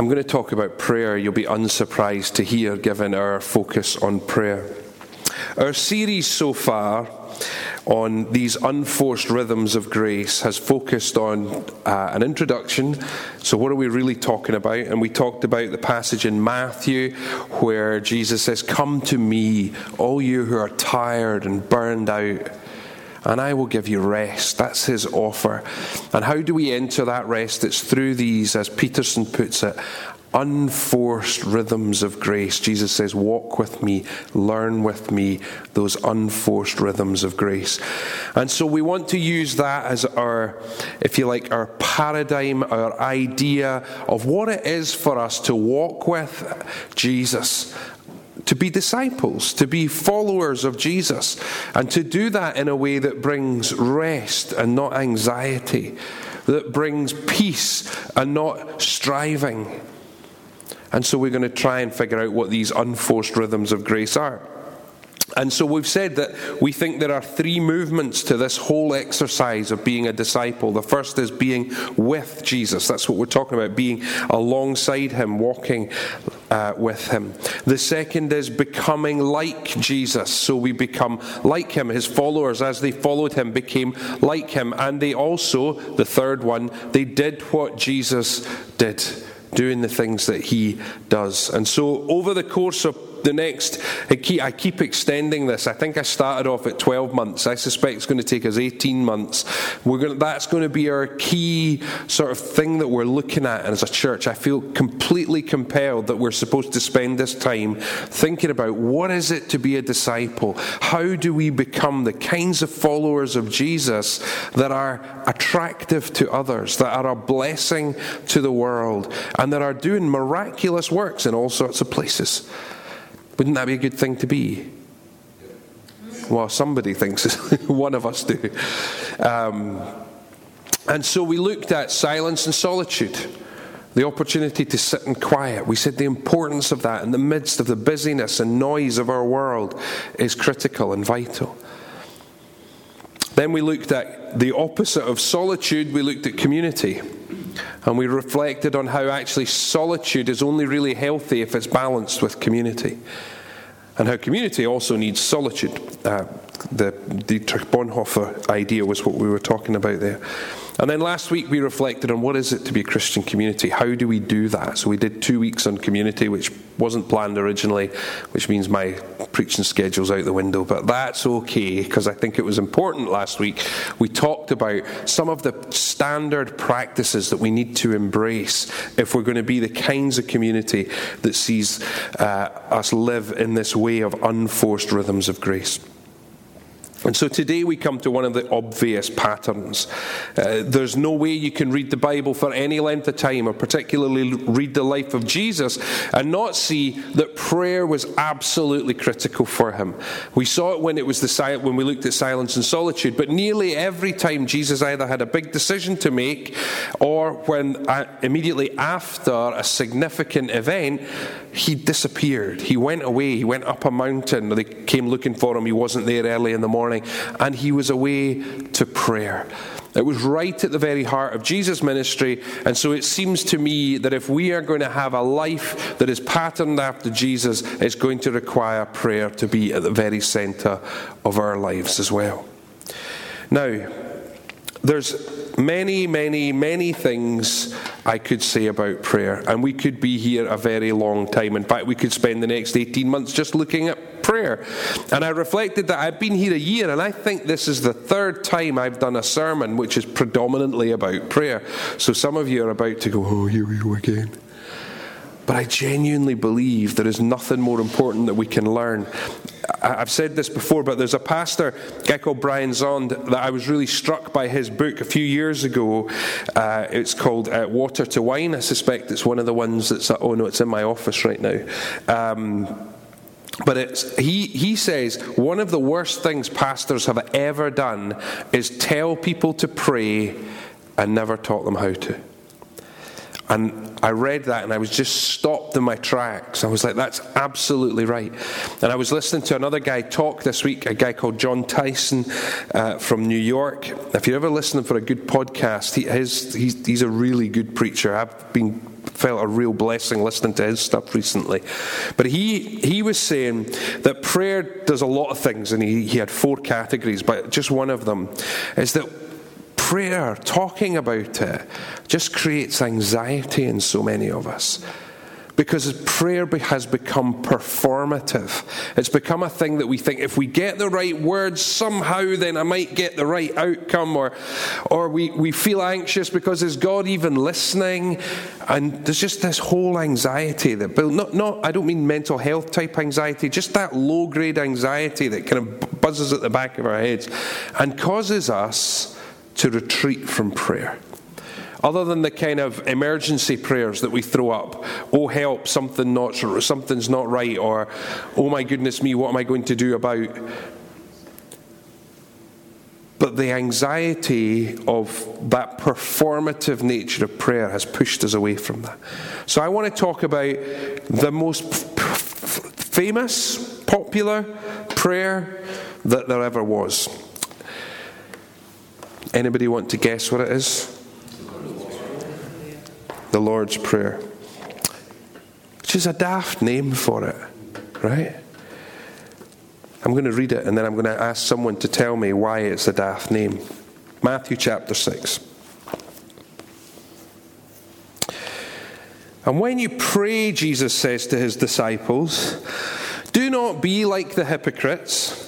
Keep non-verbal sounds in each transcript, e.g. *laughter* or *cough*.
I'm going to talk about prayer. You'll be unsurprised to hear, given our focus on prayer. Our series so far on these unforced rhythms of grace has focused on uh, an introduction. So, what are we really talking about? And we talked about the passage in Matthew where Jesus says, Come to me, all you who are tired and burned out and I will give you rest. That's his offer. And how do we enter that rest? It's through these, as Peterson puts it, unforced rhythms of grace. Jesus says, Walk with me, learn with me, those unforced rhythms of grace. And so we want to use that as our, if you like, our paradigm, our idea of what it is for us to walk with Jesus to be disciples, to be followers of Jesus, and to do that in a way that brings rest and not anxiety, that brings peace and not striving. And so we're going to try and figure out what these unforced rhythms of grace are. And so we've said that we think there are three movements to this whole exercise of being a disciple. The first is being with Jesus. That's what we're talking about, being alongside Him, walking uh, with Him. The second is becoming like Jesus. So we become like Him. His followers, as they followed Him, became like Him. And they also, the third one, they did what Jesus did doing the things that he does. And so, over the course of the next, I keep, I keep, extending this. I think I started off at 12 months. I suspect it's going to take us 18 months. We're going to, that's going to be our key sort of thing that we're looking at And as a church. I feel completely compelled that we're supposed to spend this time thinking about what is it to be a disciple? How do we become the kinds of followers of Jesus that are attractive to others, that are a blessing to the world, and that are doing miraculous works in all sorts of places? Wouldn't that be a good thing to be? Well, somebody thinks *laughs* one of us do. Um, and so we looked at silence and solitude, the opportunity to sit in quiet. We said the importance of that in the midst of the busyness and noise of our world is critical and vital. Then we looked at the opposite of solitude, we looked at community. And we reflected on how actually solitude is only really healthy if it's balanced with community. And how community also needs solitude. Uh, the Dietrich Bonhoeffer idea was what we were talking about there. And then last week we reflected on what is it to be a Christian community? How do we do that? So we did two weeks on community, which wasn't planned originally, which means my preaching schedule's out the window, but that's okay because I think it was important last week. We talked about some of the standard practices that we need to embrace if we're going to be the kinds of community that sees uh, us live in this way of unforced rhythms of grace. And so today we come to one of the obvious patterns. Uh, there's no way you can read the Bible for any length of time, or particularly read the life of Jesus, and not see that prayer was absolutely critical for him. We saw it when it was the when we looked at silence and solitude. But nearly every time Jesus either had a big decision to make, or when uh, immediately after a significant event, he disappeared. He went away. He went up a mountain. They came looking for him. He wasn't there early in the morning. And he was away to prayer. It was right at the very heart of Jesus' ministry. And so it seems to me that if we are going to have a life that is patterned after Jesus, it's going to require prayer to be at the very center of our lives as well. Now, there's many, many, many things I could say about prayer, and we could be here a very long time. In fact, we could spend the next 18 months just looking at prayer. And I reflected that I've been here a year, and I think this is the third time I've done a sermon which is predominantly about prayer. So some of you are about to go, oh, here we go again. But I genuinely believe there is nothing more important that we can learn. I've said this before, but there's a pastor, a guy called Brian Zahnd, that I was really struck by his book a few years ago. Uh, it's called uh, Water to Wine. I suspect it's one of the ones that's, oh no, it's in my office right now. Um, but it's, he, he says one of the worst things pastors have ever done is tell people to pray and never taught them how to. And I read that and I was just stopped in my tracks. I was like, that's absolutely right. And I was listening to another guy talk this week, a guy called Jon Tyson uh, from New York. If you're ever listening for a good podcast, he, his, he's, he's a really good preacher. I've been felt a real blessing listening to his stuff recently. But he, he was saying that prayer does a lot of things, and he, he had four categories, but just one of them is that prayer, talking about it, just creates anxiety in so many of us because prayer has become performative. It's become a thing that we think if we get the right words somehow, then I might get the right outcome, or, or we, we feel anxious because is God even listening? And there's just this whole anxiety that, not, not, I don't mean mental health type anxiety, just that low grade anxiety that kind of buzzes at the back of our heads and causes us to retreat from prayer. Other than the kind of emergency prayers that we throw up oh help something not something's not right or oh my goodness me what am i going to do about but the anxiety of that performative nature of prayer has pushed us away from that. So i want to talk about the most famous popular prayer that there ever was anybody want to guess what it is the Lord's Prayer, which is a daft name for it, right? I'm going to read it and then I'm going to ask someone to tell me why it's a daft name. Matthew chapter 6. And when you pray, Jesus says to his disciples, do not be like the hypocrites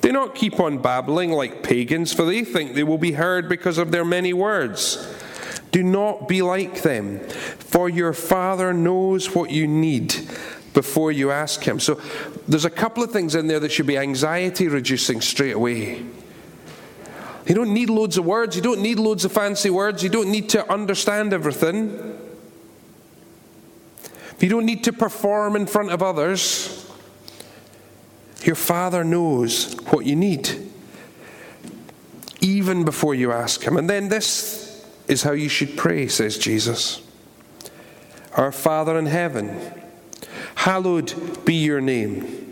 do not keep on babbling like pagans, for they think they will be heard because of their many words. Do not be like them, for your Father knows what you need before you ask Him. So there's a couple of things in there that should be anxiety reducing straight away. You don't need loads of words, you don't need loads of fancy words, you don't need to understand everything. You don't need to perform in front of others. Your Father knows what you need, even before you ask Him. And then this is how you should pray, says Jesus Our Father in heaven, hallowed be your name.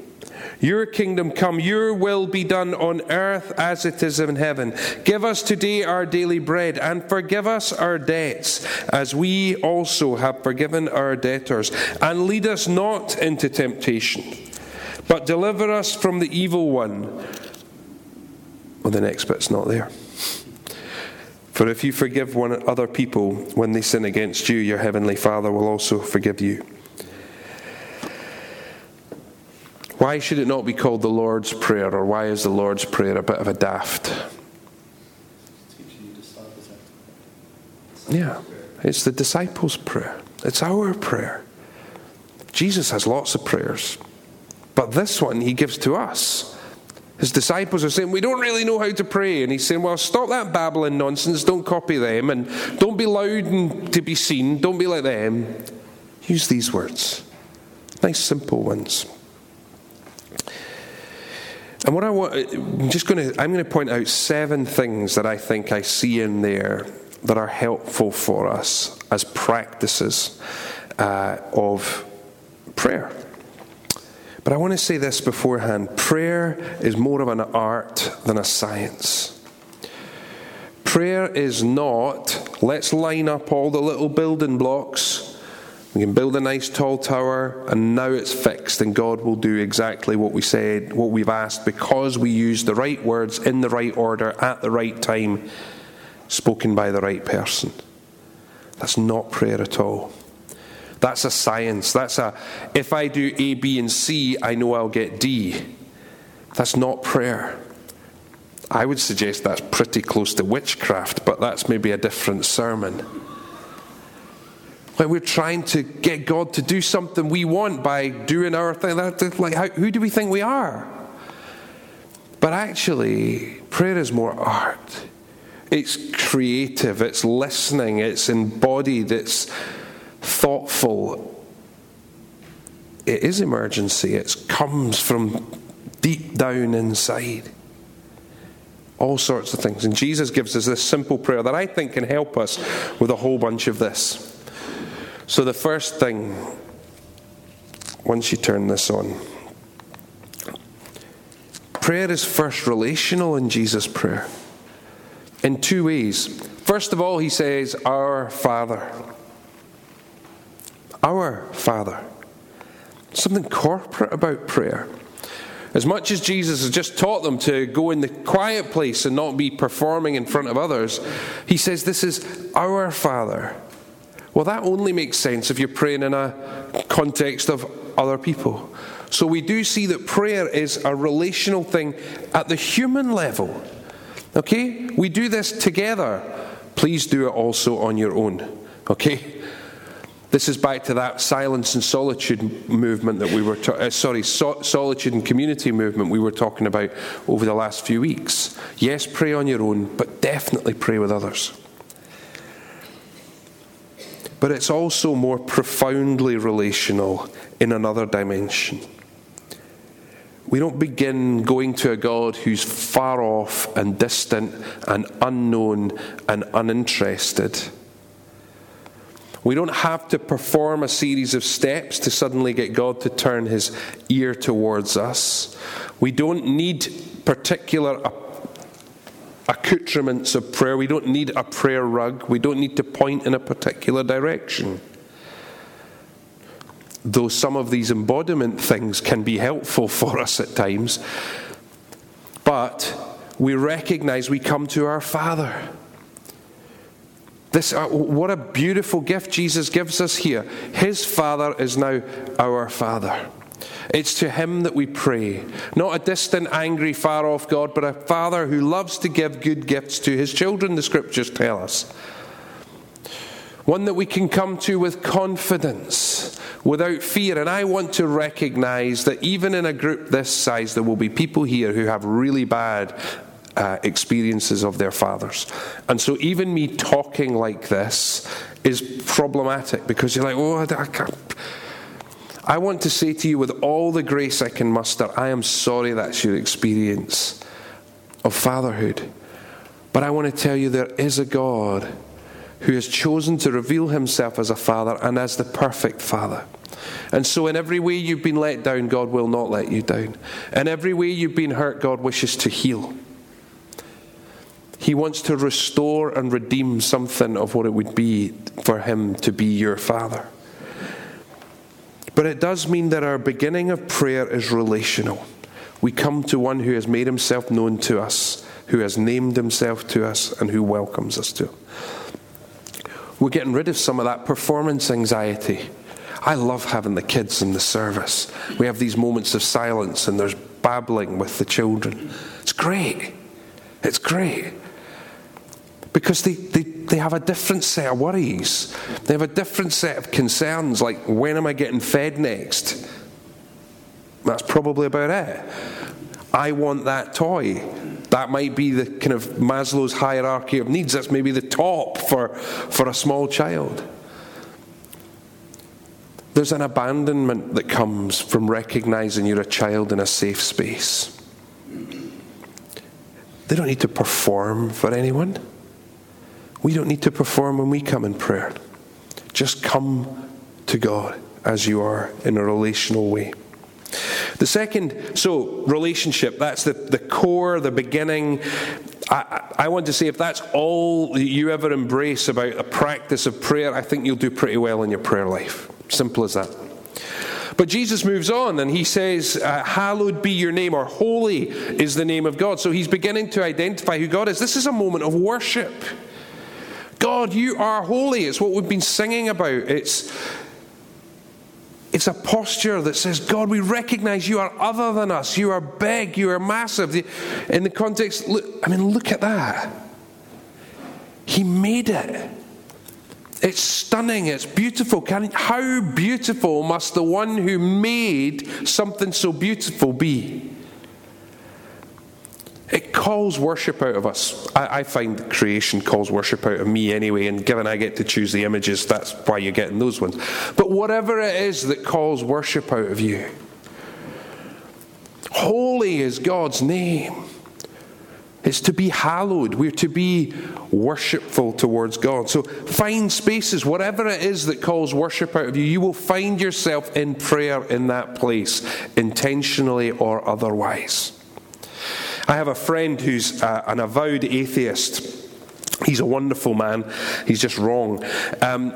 Your kingdom come, your will be done on earth as it is in heaven. Give us today our daily bread and forgive us our debts as we also have forgiven our debtors. And lead us not into temptation but deliver us from the evil one. Well, the next bit's not there. For if you forgive one other people when they sin against you, your heavenly Father will also forgive you. Why should it not be called the Lord's Prayer, or why is the Lord's Prayer a bit of a daft? Yeah, it's the disciples' prayer. It's our prayer. Jesus has lots of prayers. But this one he gives to us. His disciples are saying, We don't really know how to pray. And he's saying, Well, stop that babbling nonsense. Don't copy them. And don't be loud and to be seen. Don't be like them. Use these words. Nice, simple ones. And what I want, I'm just going to, I'm going to point out seven things that I think I see in there that are helpful for us as practices uh, of prayer. But I want to say this beforehand prayer is more of an art than a science. Prayer is not, let's line up all the little building blocks. We can build a nice tall tower, and now it's fixed, and God will do exactly what we said, what we've asked, because we use the right words in the right order at the right time, spoken by the right person. That's not prayer at all. That's a science. That's a, if I do A, B, and C, I know I'll get D. That's not prayer. I would suggest that's pretty close to witchcraft, but that's maybe a different sermon. When we're trying to get God to do something we want by doing our thing. Like, how, who do we think we are? But actually, prayer is more art. It's creative, it's listening, it's embodied, it's thoughtful. it is emergency. It comes from deep down inside. All sorts of things. And Jesus gives us this simple prayer that I think can help us with a whole bunch of this. So, the first thing, once you turn this on, prayer is first relational in Jesus' prayer in two ways. First of all, he says, Our Father. Our Father. Something corporate about prayer. As much as Jesus has just taught them to go in the quiet place and not be performing in front of others, he says, This is our Father. Well, that only makes sense if you're praying in a context of other people. So we do see that prayer is a relational thing at the human level. Okay? We do this together. Please do it also on your own. Okay? This is back to that silence and solitude movement that we were, uh, sorry, so- solitude and community movement we were talking about over the last few weeks. Yes, pray on your own, but definitely pray with others. But it's also more profoundly relational in another dimension. We don't begin going to a God who's far off and distant and unknown and uninterested. We don't have to perform a series of steps to suddenly get God to turn his ear towards us. We don't need particular accoutrements of prayer. We don't need a prayer rug. We don't need to point in a particular direction. Though some of these embodiment things can be helpful for us at times, but we recognize we come to our Father. This, uh, what a beautiful gift Jesus gives us here. His Father is now our Father. It's to Him that we pray. Not a distant, angry, far off God, but a Father who loves to give good gifts to His children, the Scriptures tell us. One that we can come to with confidence, without fear. And I want to recognize that even in a group this size, there will be people here who have really bad uh, experiences of their fathers. And so even me talking like this is problematic because you're like, oh, I can't. I want to say to you with all the grace I can muster, I am sorry that's your experience of fatherhood. But I want to tell you there is a God who has chosen to reveal himself as a father and as the perfect father. And so, in every way you've been let down, God will not let you down. In every way you've been hurt, God wishes to heal. He wants to restore and redeem something of what it would be for Him to be your Father. But it does mean that our beginning of prayer is relational. We come to one who has made Himself known to us, who has named Himself to us, and who welcomes us to. We're getting rid of some of that performance anxiety. I love having the kids in the service. We have these moments of silence and there's babbling with the children. It's great. It's great because they, they, they have a different set of worries. They have a different set of concerns, like when am I getting fed next? That's probably about it. I want that toy. That might be the kind of Maslow's hierarchy of needs. That's maybe the top for, for a small child. There's an abandonment that comes from recognizing you're a child in a safe space. They don't need to perform for anyone. We don't need to perform when we come in prayer. Just come to God as you are in a relational way. The second, so relationship, that's the, the core, the beginning. I, I want to say if that's all you ever embrace about a practice of prayer, I think you'll do pretty well in your prayer life. Simple as that. But Jesus moves on and he says, uh, Hallowed be your name, or holy is the name of God. So he's beginning to identify who God is. This is a moment of worship. God, you are holy. It's what we've been singing about. It's, it's a posture that says, God, we recognize you are other than us. You are big. You are massive. In the context, look, I mean, look at that. He made it. It's stunning. It's beautiful. Can, how beautiful must the one who made something so beautiful be? It calls worship out of us. I, I, find creation calls worship out of me anyway, and given I get to choose the images, that's why you're getting those ones. But whatever it is that calls worship out of you, holy is God's name. It's to be hallowed. We're to be worshipful towards God. So find spaces, whatever it is that calls worship out of you, you will find yourself in prayer in that place, intentionally or otherwise. I have a friend who's uh, an avowed atheist. He's a wonderful man. He's just wrong. Um,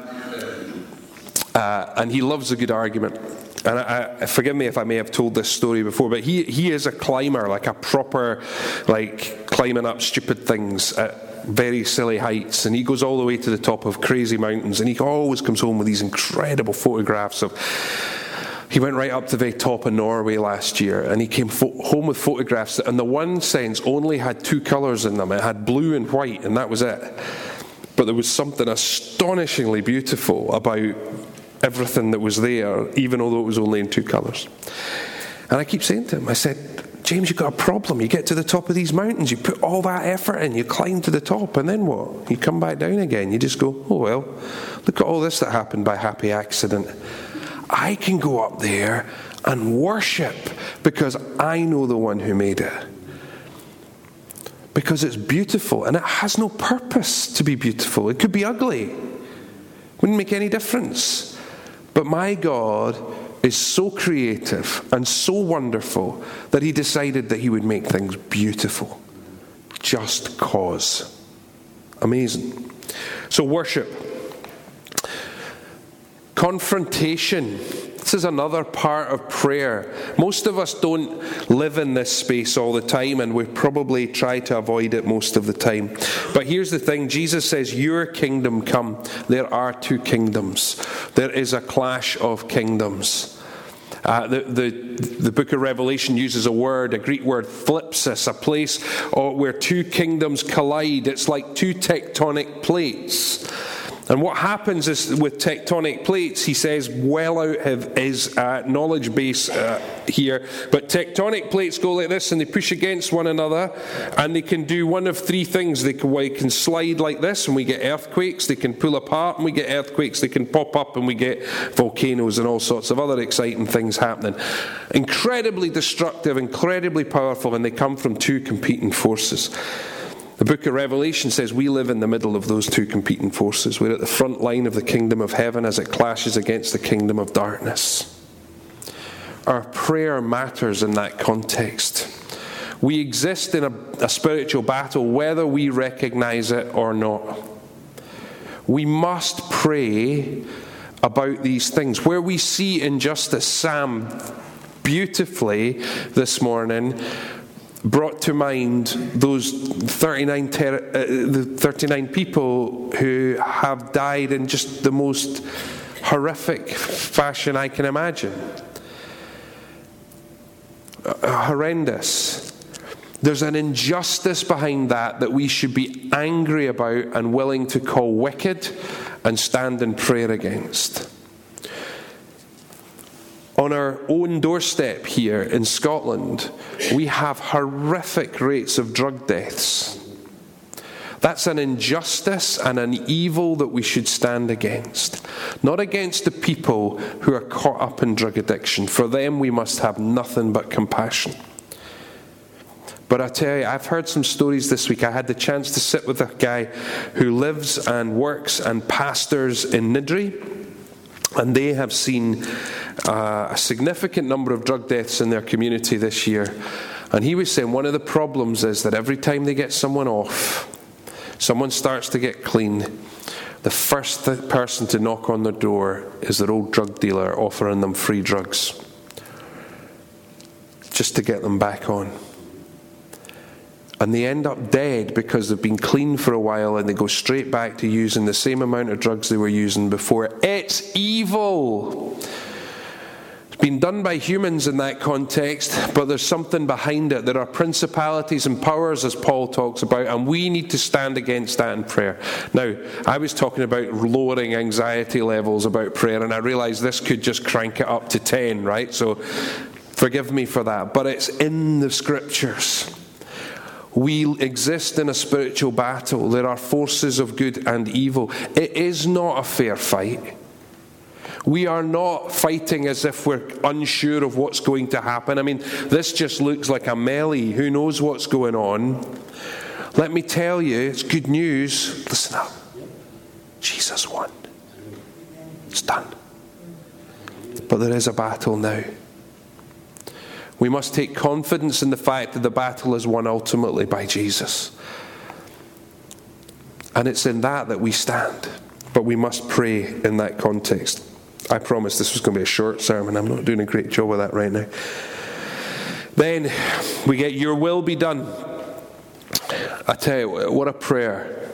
uh, and he loves a good argument. And I, I, forgive me if I may have told this story before, but he, he is a climber, like a proper, like climbing up stupid things at very silly heights. And he goes all the way to the top of crazy mountains, and he always comes home with these incredible photographs of he went right up to the top of Norway last year and he came fo- home with photographs that, in the one sense, only had two colours in them. It had blue and white, and that was it. But there was something astonishingly beautiful about everything that was there, even although it was only in two colours. And I keep saying to him, I said, James, you've got a problem. You get to the top of these mountains, you put all that effort in, you climb to the top, and then what? You come back down again. You just go, oh well, look at all this that happened by happy accident. I can go up there and worship because I know the one who made it. Because it's beautiful and it has no purpose to be beautiful. It could be ugly, wouldn't make any difference. But my God is so creative and so wonderful that he decided that he would make things beautiful just cause. Amazing. So, worship Confrontation. This is another part of prayer. Most of us don't live in this space all the time, and we probably try to avoid it most of the time. But here's the thing Jesus says, Your kingdom come. There are two kingdoms, there is a clash of kingdoms. Uh, the, the, the book of Revelation uses a word, a Greek word, thlipsis, a place where two kingdoms collide. It's like two tectonic plates. And what happens is with tectonic plates, he says, well out of his uh, knowledge base uh, here, but tectonic plates go like this and they push against one another and they can do one of three things. They can, well, they can slide like this and we get earthquakes, they can pull apart and we get earthquakes, they can pop up and we get volcanoes and all sorts of other exciting things happening. Incredibly destructive, incredibly powerful, and they come from two competing forces. The book of Revelation says we live in the middle of those two competing forces. We're at the front line of the kingdom of heaven as it clashes against the kingdom of darkness. Our prayer matters in that context. We exist in a, a spiritual battle whether we recognize it or not. We must pray about these things. Where we see injustice, Sam beautifully this morning brought to mind those 39, ter- uh, the 39 people who have died in just the most horrific fashion I can imagine. Uh, horrendous. There's an injustice behind that that we should be angry about and willing to call wicked and stand in prayer against on our own doorstep here in Scotland, we have horrific rates of drug deaths. That's an injustice and an evil that we should stand against. Not against the people who are caught up in drug addiction. For them, we must have nothing but compassion. But I tell you, I've heard some stories this week. I had the chance to sit with a guy who lives and works and pastors in Niddrie, and they have seen uh, a significant number of drug deaths in their community this year. And he was saying one of the problems is that every time they get someone off, someone starts to get clean, the first th- person to knock on their door is their old drug dealer offering them free drugs just to get them back on and they end up dead because they've been clean for a while and they go straight back to using the same amount of drugs they were using before. It's evil. Been done by humans in that context, but there's something behind it. There are principalities and powers, as Paul talks about, and we need to stand against that in prayer. Now, I was talking about lowering anxiety levels about prayer, and I realized this could just crank it up to 10, right? So forgive me for that. But it's in the scriptures. We exist in a spiritual battle. There are forces of good and evil. It is not a fair fight. We are not fighting as if we're unsure of what's going to happen. I mean, this just looks like a melee. Who knows what's going on? Let me tell you, it's good news. Listen up. Jesus won. It's done. But there is a battle now. We must take confidence in the fact that the battle is won ultimately by Jesus. And it's in that that we stand. But we must pray in that context. I promised this was going to be a short sermon. I'm not doing a great job of that right now. Then we get, Your will be done. I tell you, what a prayer.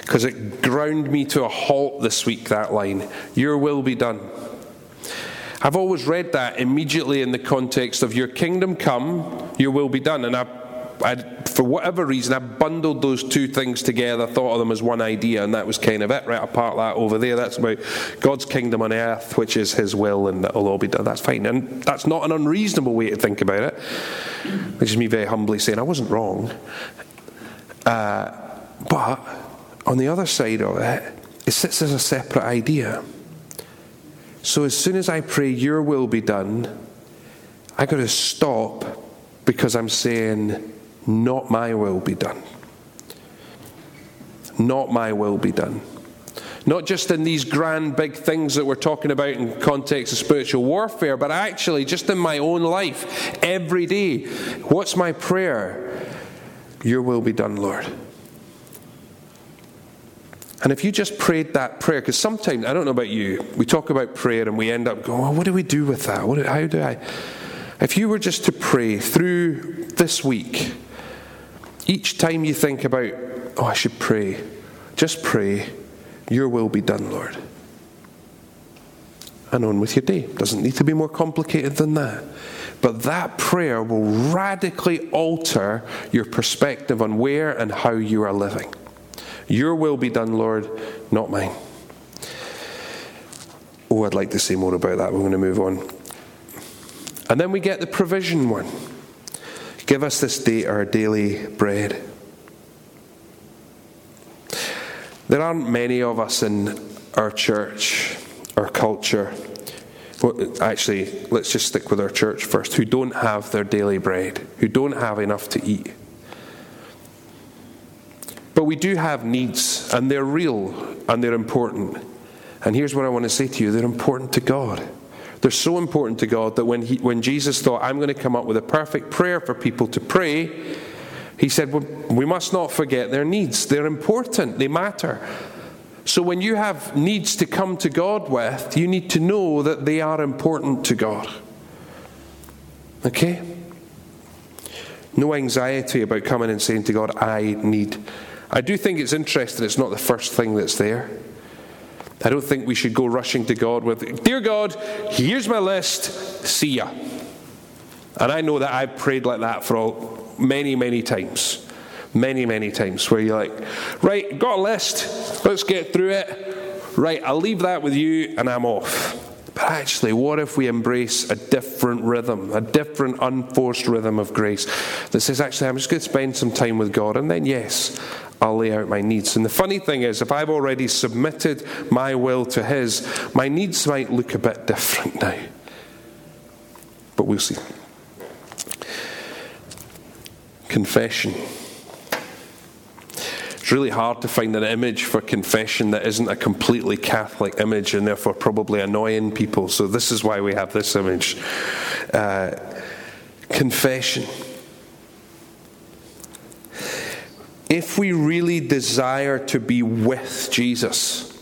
Because it ground me to a halt this week, that line. Your will be done. I've always read that immediately in the context of Your kingdom come, Your will be done. And I I, for whatever reason, I bundled those two things together, thought of them as one idea, and that was kind of it. Right, apart that over there, that's about God's kingdom on earth, which is His will, and it'll all be done. That's fine, and that's not an unreasonable way to think about it. Which is me very humbly saying I wasn't wrong. Uh, but on the other side of it, it sits as a separate idea. So as soon as I pray, Your will be done, I got to stop because I'm saying not my will be done. Not my will be done. Not just in these grand big things that we're talking about in context of spiritual warfare, but actually just in my own life, every day. What's my prayer? Your will be done, Lord. And if you just prayed that prayer, because sometimes, I don't know about you, we talk about prayer and we end up going, what do we do with that? How do I? If you were just to pray through this week, each time you think about, oh, I should pray, just pray, your will be done, Lord. And on with your day. Doesn't need to be more complicated than that. But that prayer will radically alter your perspective on where and how you are living. Your will be done, Lord, not mine. Oh, I'd like to say more about that. We're going to move on. And then we get the provision one. Give us this day our daily bread. There aren't many of us in our church, our culture, actually, let's just stick with our church first, who don't have their daily bread, who don't have enough to eat. But we do have needs, and they're real and they're important. And here's what I want to say to you they're important to God. They're so important to God that when, he, when Jesus thought, I'm going to come up with a perfect prayer for people to pray, he said, well, We must not forget their needs. They're important, they matter. So when you have needs to come to God with, you need to know that they are important to God. Okay? No anxiety about coming and saying to God, I need. I do think it's interesting, it's not the first thing that's there. I don't think we should go rushing to God with, Dear God, here's my list, see ya. And I know that I've prayed like that for all, many, many times. Many, many times where you're like, right, got a list, let's get through it. Right, I'll leave that with you and I'm off. But actually, what if we embrace a different rhythm, a different unforced rhythm of grace that says, actually, I'm just going to spend some time with God, and then, yes, I'll lay out my needs. And the funny thing is, if I've already submitted my will to His, my needs might look a bit different now. But we'll see. Confession. It's really hard to find an image for confession that isn't a completely Catholic image and therefore probably annoying people. So, this is why we have this image. Uh, confession. If we really desire to be with Jesus,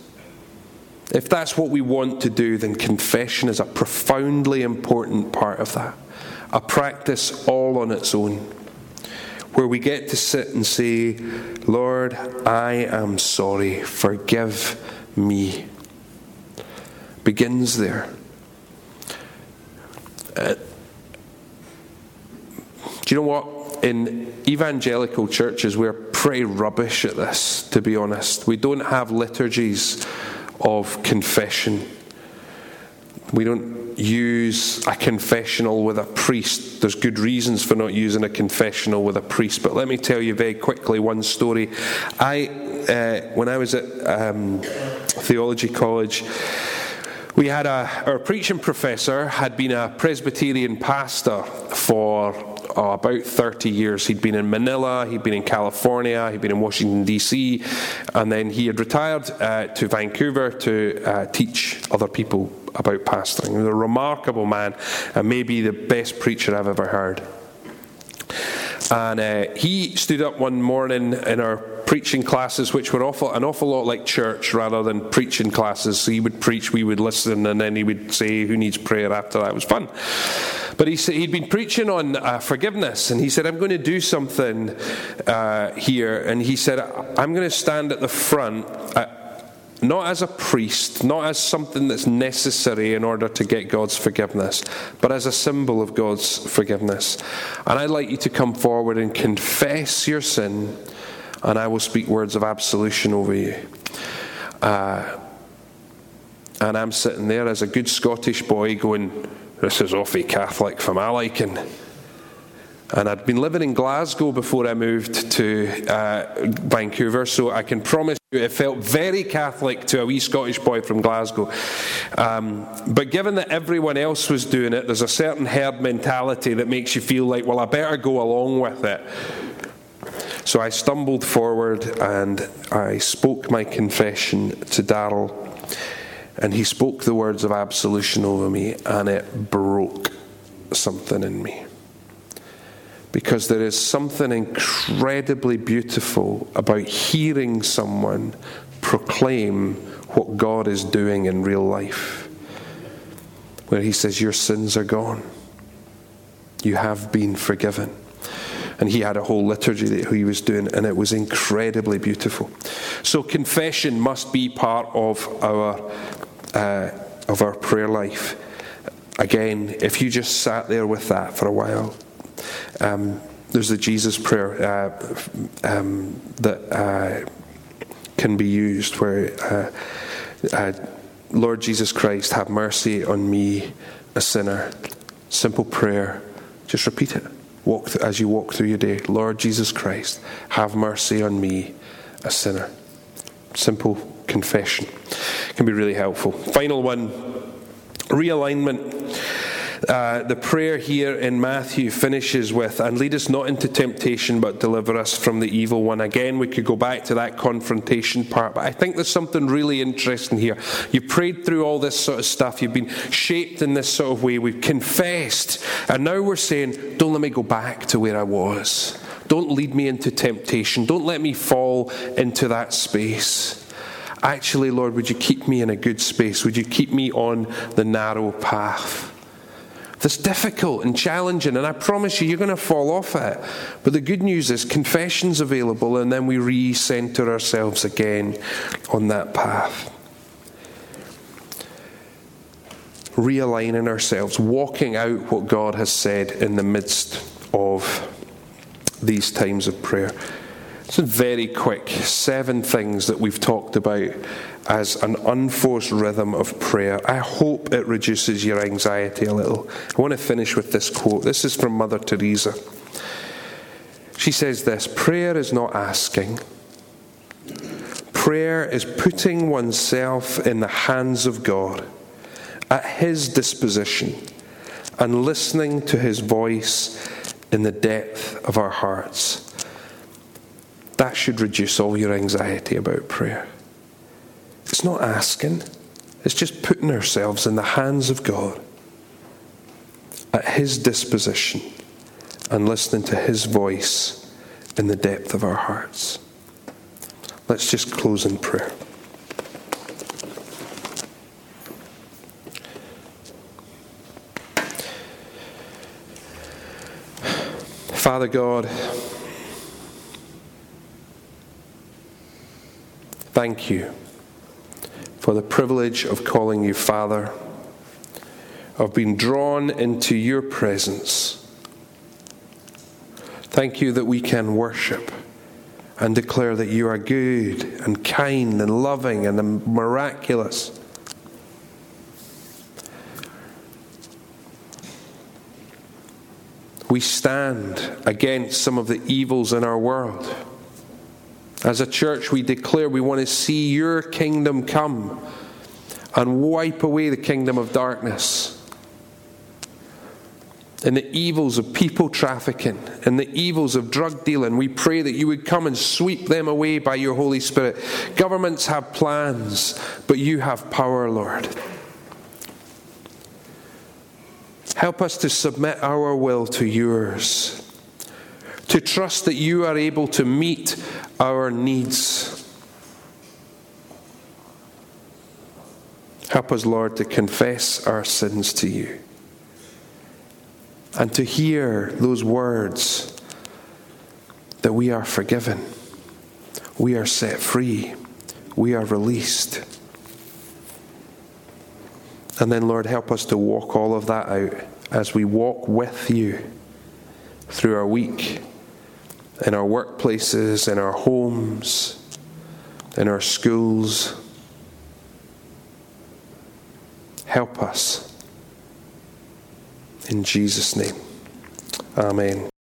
if that's what we want to do, then confession is a profoundly important part of that. A practice all on its own, where we get to sit and say, Lord, I am sorry, forgive me. Begins there. Uh, do you know what? In evangelical churches, we're pretty rubbish at this, to be honest. We don't have liturgies of confession. We don't use a confessional with a priest. There's good reasons for not using a confessional with a priest, but let me tell you very quickly one story. I, uh, when I was at um, theology college, we had a, our preaching professor had been a Presbyterian pastor for oh, about 30 years. He'd been in Manila, he'd been in California, he'd been in Washington, D.C., and then he had retired uh, to Vancouver to uh, teach other people about pastoring. He was a remarkable man, and maybe the best preacher I've ever heard. And uh, he stood up one morning in our preaching classes, which were awful, an awful lot like church rather than preaching classes. So he would preach, we would listen, and then he would say, Who needs prayer after that? It was fun. But he said, he'd been preaching on uh, forgiveness, and he said, I'm going to do something uh, here. And he said, I'm going to stand at the front. Uh, not as a priest, not as something that's necessary in order to get God's forgiveness, but as a symbol of God's forgiveness. And I'd like you to come forward and confess your sin, and I will speak words of absolution over you. Uh, and I'm sitting there as a good Scottish boy going, This is awfully Catholic for my liking. And I'd been living in Glasgow before I moved to uh, Vancouver, so I can promise you it felt very Catholic to a wee Scottish boy from Glasgow. Um, but given that everyone else was doing it, there's a certain herd mentality that makes you feel like, well, I better go along with it. So I stumbled forward and I spoke my confession to Daryl, and he spoke the words of absolution over me, and it broke something in me because there is something incredibly beautiful about hearing someone proclaim what God is doing in real life. Where He says, Your sins are gone, you have been forgiven. And he had a whole liturgy that he was doing, and it was incredibly beautiful. So, confession must be part of our, uh, of our prayer life. Again, if you just sat there with that for a while, um, there's the Jesus prayer uh, um, that uh, can be used where, uh, uh, Lord Jesus Christ, have mercy on me, a sinner. Simple prayer. Just repeat it. Walk th- as you walk through your day. Lord Jesus Christ, have mercy on me, a sinner. Simple confession can be really helpful. Final one realignment. Uh, the prayer here in Matthew finishes with, and lead us not into temptation, but deliver us from the evil one. Again, we could go back to that confrontation part, but I think there's something really interesting here. You prayed through all this sort of stuff, you've been shaped in this sort of way, we've confessed, and now we're saying, don't let me go back to where I was. Don't lead me into temptation. Don't let me fall into that space. Actually, Lord, would you keep me in a good space? Would you keep me on the narrow path? That's difficult and challenging, and I promise you, you're going to fall off it. But the good news is, confession's available, and then we recenter ourselves again on that path. Realigning ourselves, walking out what God has said in the midst of these times of prayer. Some very quick seven things that we've talked about as an unforced rhythm of prayer. I hope it reduces your anxiety a little. I want to finish with this quote. This is from Mother Teresa. She says this Prayer is not asking, prayer is putting oneself in the hands of God at His disposition and listening to His voice in the depth of our hearts. That should reduce all your anxiety about prayer. It's not asking, it's just putting ourselves in the hands of God at His disposition and listening to His voice in the depth of our hearts. Let's just close in prayer. Father God, thank you for the privilege of calling you Father, of being drawn into your presence. Thank you that we can worship and declare that you are good and kind and loving and miraculous. We stand against some of the evils in our world. As a church, we declare we want to see your kingdom come and wipe away the kingdom of darkness. And the evils of people trafficking and the evils of drug dealing, we pray that you would come and sweep them away by your Holy Spirit. Governments have plans, but you have power, Lord. Help us to submit our will to yours, to trust that you are able to meet our needs. Help us, Lord, to confess our sins to you and to hear those words that we are forgiven, we are set free, we are released. And then, Lord, help us to walk all of that out as we walk with you through our week, in our workplaces, in our homes, in our schools. Help us. In Jesus' name. Amen.